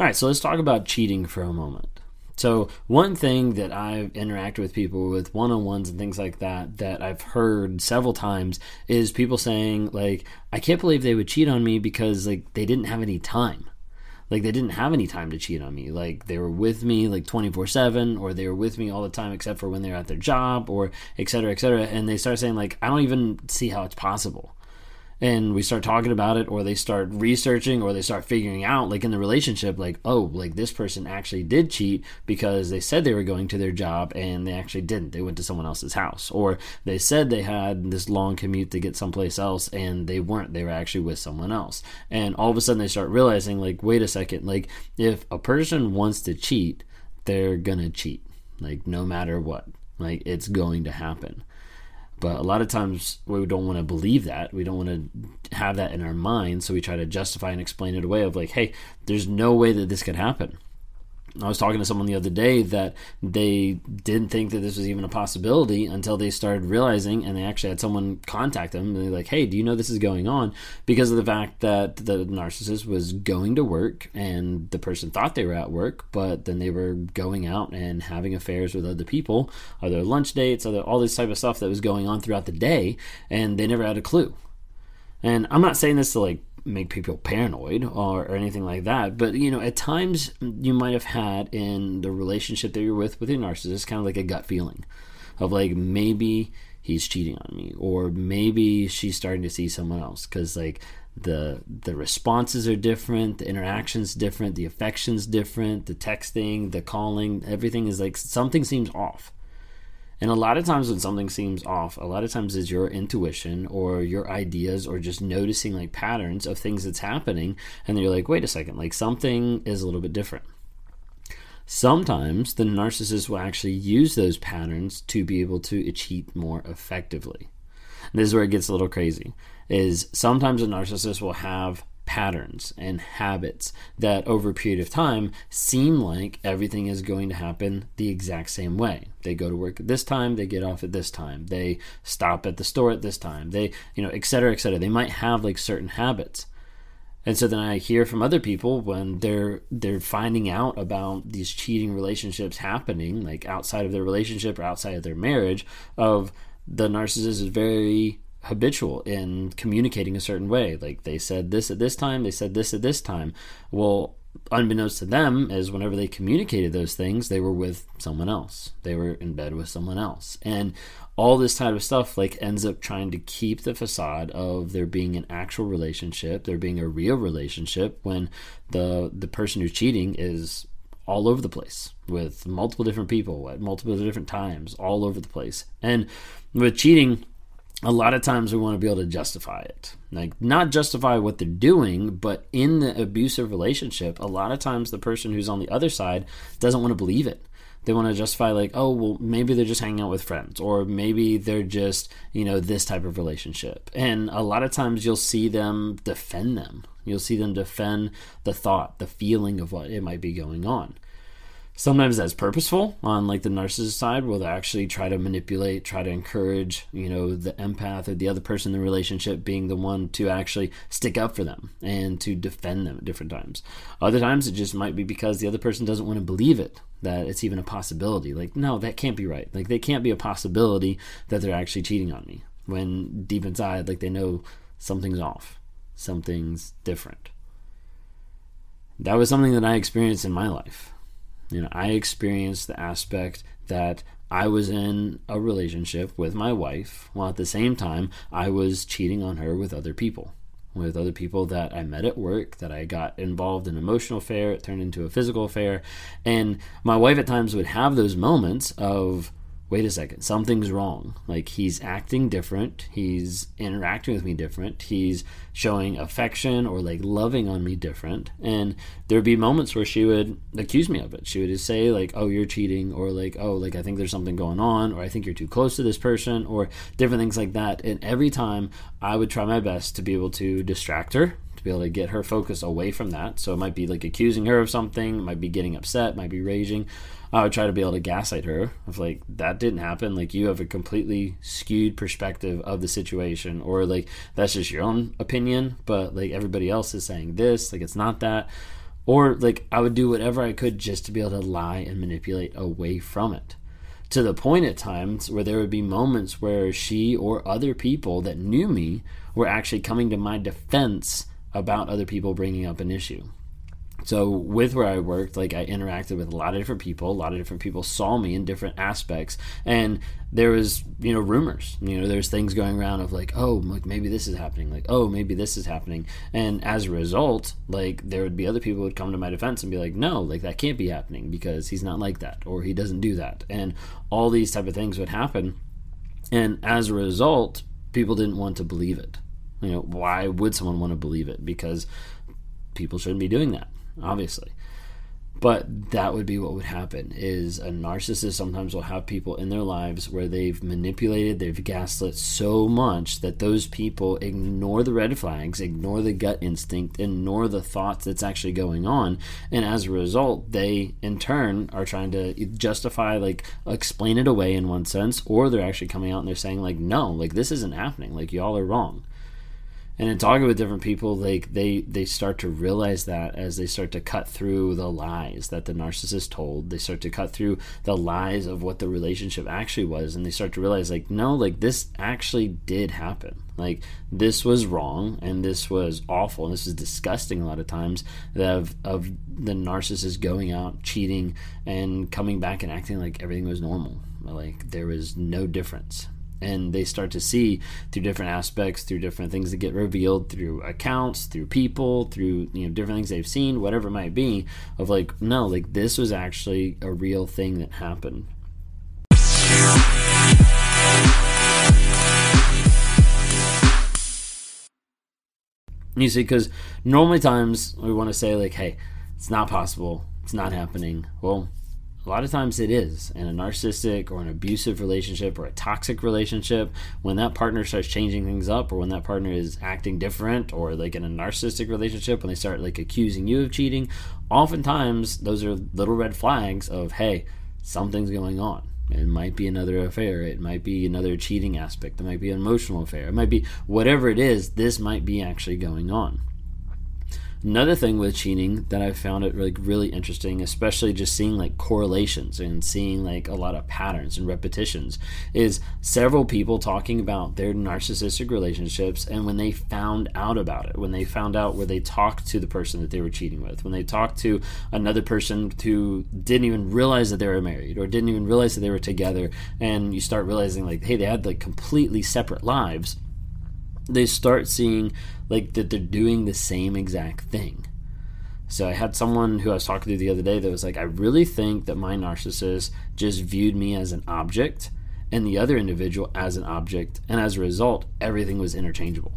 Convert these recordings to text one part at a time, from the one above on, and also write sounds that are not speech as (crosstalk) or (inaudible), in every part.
All right, so let's talk about cheating for a moment. So, one thing that I've interacted with people with one on ones and things like that, that I've heard several times is people saying, like, I can't believe they would cheat on me because, like, they didn't have any time. Like, they didn't have any time to cheat on me. Like, they were with me, like, 24 7, or they were with me all the time except for when they're at their job, or et cetera, et cetera. And they start saying, like, I don't even see how it's possible and we start talking about it or they start researching or they start figuring out like in the relationship like oh like this person actually did cheat because they said they were going to their job and they actually didn't. They went to someone else's house. Or they said they had this long commute to get someplace else and they weren't. They were actually with someone else. And all of a sudden they start realizing like wait a second like if a person wants to cheat they're gonna cheat like no matter what. Like it's going to happen but a lot of times we don't want to believe that. We don't want to have that in our mind. So we try to justify and explain it away of like, hey, there's no way that this could happen. I was talking to someone the other day that they didn't think that this was even a possibility until they started realizing, and they actually had someone contact them. And they're like, "Hey, do you know this is going on?" Because of the fact that the narcissist was going to work, and the person thought they were at work, but then they were going out and having affairs with other people, other lunch dates, other all this type of stuff that was going on throughout the day, and they never had a clue. And I'm not saying this to like make people paranoid or, or, anything like that. But you know, at times you might have had in the relationship that you're with with a narcissist kind of like a gut feeling of like maybe he's cheating on me or maybe she's starting to see someone else because like the the responses are different the interactions different the affections different the texting the calling everything is like something seems off and a lot of times when something seems off, a lot of times is your intuition or your ideas or just noticing like patterns of things that's happening. And you're like, wait a second, like something is a little bit different. Sometimes the narcissist will actually use those patterns to be able to cheat more effectively. And this is where it gets a little crazy. Is sometimes a narcissist will have patterns and habits that over a period of time seem like everything is going to happen the exact same way. They go to work at this time, they get off at this time, they stop at the store at this time, they, you know, et cetera, et cetera. They might have like certain habits. And so then I hear from other people when they're they're finding out about these cheating relationships happening, like outside of their relationship or outside of their marriage, of the narcissist is very habitual in communicating a certain way. Like they said this at this time, they said this at this time. Well, unbeknownst to them, is whenever they communicated those things, they were with someone else. They were in bed with someone else. And all this type of stuff like ends up trying to keep the facade of there being an actual relationship, there being a real relationship when the the person who's cheating is all over the place with multiple different people at multiple different times, all over the place. And with cheating, a lot of times we want to be able to justify it. Like, not justify what they're doing, but in the abusive relationship, a lot of times the person who's on the other side doesn't want to believe it. They want to justify, like, oh, well, maybe they're just hanging out with friends, or maybe they're just, you know, this type of relationship. And a lot of times you'll see them defend them. You'll see them defend the thought, the feeling of what it might be going on sometimes that's purposeful on like the narcissist side where they actually try to manipulate try to encourage you know the empath or the other person in the relationship being the one to actually stick up for them and to defend them at different times. Other times it just might be because the other person doesn't want to believe it that it's even a possibility. Like no that can't be right. Like they can't be a possibility that they're actually cheating on me when deep inside like they know something's off something's different. That was something that i experienced in my life you know, I experienced the aspect that I was in a relationship with my wife while at the same time I was cheating on her with other people. With other people that I met at work, that I got involved in emotional affair, it turned into a physical affair. And my wife at times would have those moments of wait a second, something's wrong. Like he's acting different, he's interacting with me different, he's showing affection or like loving on me different. And there'd be moments where she would accuse me of it. She would just say, like, oh, you're cheating, or like, oh, like I think there's something going on, or I think you're too close to this person, or different things like that. And every time I would try my best to be able to distract her to be able to get her focus away from that. So it might be like accusing her of something, might be getting upset, might be raging. I would try to be able to gaslight her of like that didn't happen. Like you have a completely skewed perspective of the situation, or like that's just your own opinion, but like everybody else is saying this, like it's not that. Or like I would do whatever I could just to be able to lie and manipulate away from it. To the point at times where there would be moments where she or other people that knew me were actually coming to my defense about other people bringing up an issue so with where I worked, like I interacted with a lot of different people. A lot of different people saw me in different aspects, and there was you know rumors. You know, there's things going around of like, oh, like maybe this is happening. Like, oh, maybe this is happening. And as a result, like there would be other people would come to my defense and be like, no, like that can't be happening because he's not like that or he doesn't do that, and all these type of things would happen. And as a result, people didn't want to believe it. You know, why would someone want to believe it? Because people shouldn't be doing that obviously. But that would be what would happen is a narcissist sometimes will have people in their lives where they've manipulated, they've gaslit so much that those people ignore the red flags, ignore the gut instinct, ignore the thoughts that's actually going on, and as a result, they in turn are trying to justify like explain it away in one sense or they're actually coming out and they're saying like no, like this isn't happening, like y'all are wrong and in talking with different people like they they start to realize that as they start to cut through the lies that the narcissist told. They start to cut through the lies of what the relationship actually was. And they start to realize like no like this actually did happen. Like this was wrong and this was awful. And this is disgusting a lot of times of of the narcissist going out cheating and coming back and acting like everything was normal. Like there was no difference and they start to see through different aspects through different things that get revealed through accounts through people through you know different things they've seen whatever it might be of like no like this was actually a real thing that happened. You see because normally times we want to say like hey it's not possible. It's not happening. Well a lot of times it is in a narcissistic or an abusive relationship or a toxic relationship. When that partner starts changing things up or when that partner is acting different or like in a narcissistic relationship when they start like accusing you of cheating oftentimes those are little red flags of hey something's going on. It might be another affair. It might be another cheating aspect. It might be an emotional affair. It might be whatever it is this might be actually going on Another thing with cheating that I found it like really interesting, especially just seeing like correlations and seeing like a lot of patterns and repetitions, is several people talking about their narcissistic relationships and when they found out about it, when they found out where they talked to the person that they were cheating with, when they talked to another person who didn't even realize that they were married or didn't even realize that they were together, and you start realizing like, hey, they had like completely separate lives they start seeing like that they're doing the same exact thing. So I had someone who I was talking to the other day that was like, I really think that my narcissist just viewed me as an object and the other individual as an object, and as a result, everything was interchangeable.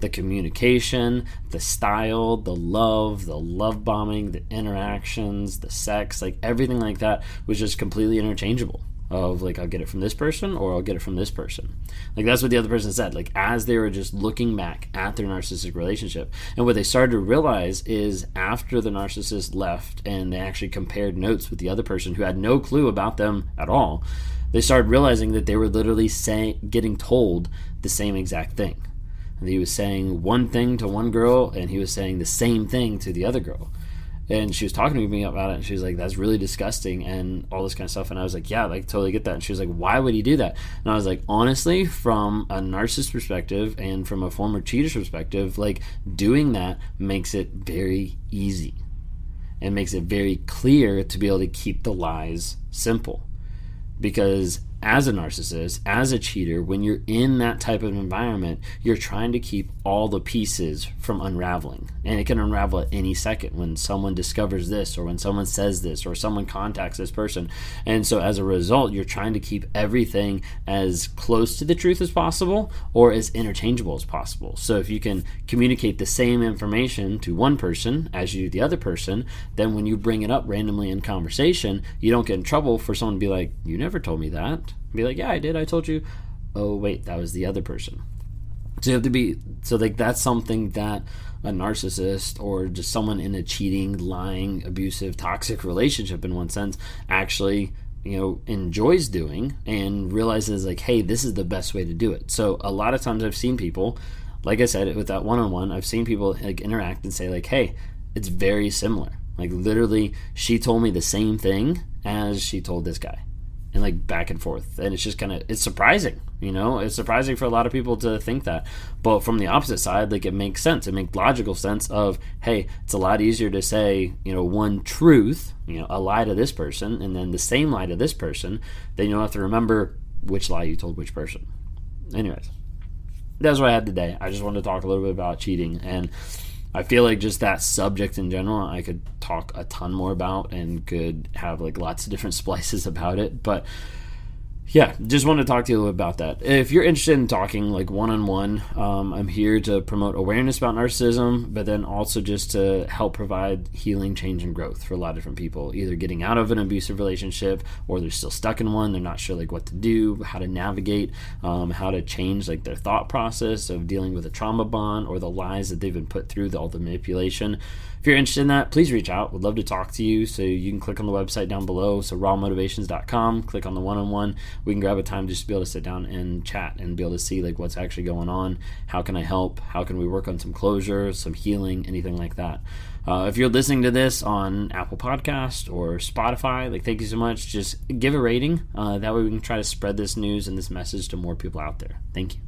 The communication, the style, the love, the love bombing, the interactions, the sex, like everything like that was just completely interchangeable of like I'll get it from this person or I'll get it from this person. Like that's what the other person said. Like as they were just looking back at their narcissistic relationship. And what they started to realize is after the narcissist left and they actually compared notes with the other person who had no clue about them at all, they started realizing that they were literally saying getting told the same exact thing. And he was saying one thing to one girl and he was saying the same thing to the other girl and she was talking to me about it and she was like that's really disgusting and all this kind of stuff and i was like yeah like totally get that and she was like why would he do that? And i was like honestly from a narcissist perspective and from a former cheater's perspective like doing that makes it very easy. And makes it very clear to be able to keep the lies simple. Because as a narcissist, as a cheater, when you're in that type of environment, you're trying to keep all the pieces from unraveling. And it can unravel at any second when someone discovers this, or when someone says this, or someone contacts this person. And so, as a result, you're trying to keep everything as close to the truth as possible or as interchangeable as possible. So, if you can communicate the same information to one person as you do the other person, then when you bring it up randomly in conversation, you don't get in trouble for someone to be like, You never told me that be like, yeah, I did. I told you. Oh, wait, that was the other person. So you have to be so like that's something that a narcissist or just someone in a cheating, lying, abusive, toxic relationship in one sense actually you know enjoys doing and realizes like hey this is the best way to do it so a lot of times i've seen people like i said with that one-on-one i've seen people like interact and say like hey it's very similar. Like literally, she told me the same thing as she told this guy, and like back and forth. And it's just kind of it's surprising, you know. It's surprising for a lot of people to think that, but from the opposite side, like it makes sense. It makes logical sense of hey, it's a lot easier to say you know one truth, you know, a lie to this person, and then the same lie to this person. Then you don't have to remember which lie you told which person. Anyways, that's what I had today. I just wanted to talk a little bit about cheating and I feel like just that subject in general, I could talk a ton more about and could have like lots of different (laughs) splices about it. But yeah, just want to talk to you a little bit about that. If you're interested in talking like one on one, I'm here to promote awareness about narcissism, but then also just to help provide healing, change, and growth for a lot of different people, either getting out of an abusive relationship or they're still stuck in one. They're not sure like what to do, how to navigate, um, how to change like their thought process of dealing with a trauma bond or the lies that they've been put through, all the manipulation if you're interested in that, please reach out. Would love to talk to you. So you can click on the website down below. So rawmotivations.com, click on the one-on-one. We can grab a time just to be able to sit down and chat and be able to see like what's actually going on. How can I help? How can we work on some closure, some healing, anything like that. Uh, if you're listening to this on Apple Podcast or Spotify, like thank you so much. Just give a rating. Uh, that way we can try to spread this news and this message to more people out there. Thank you.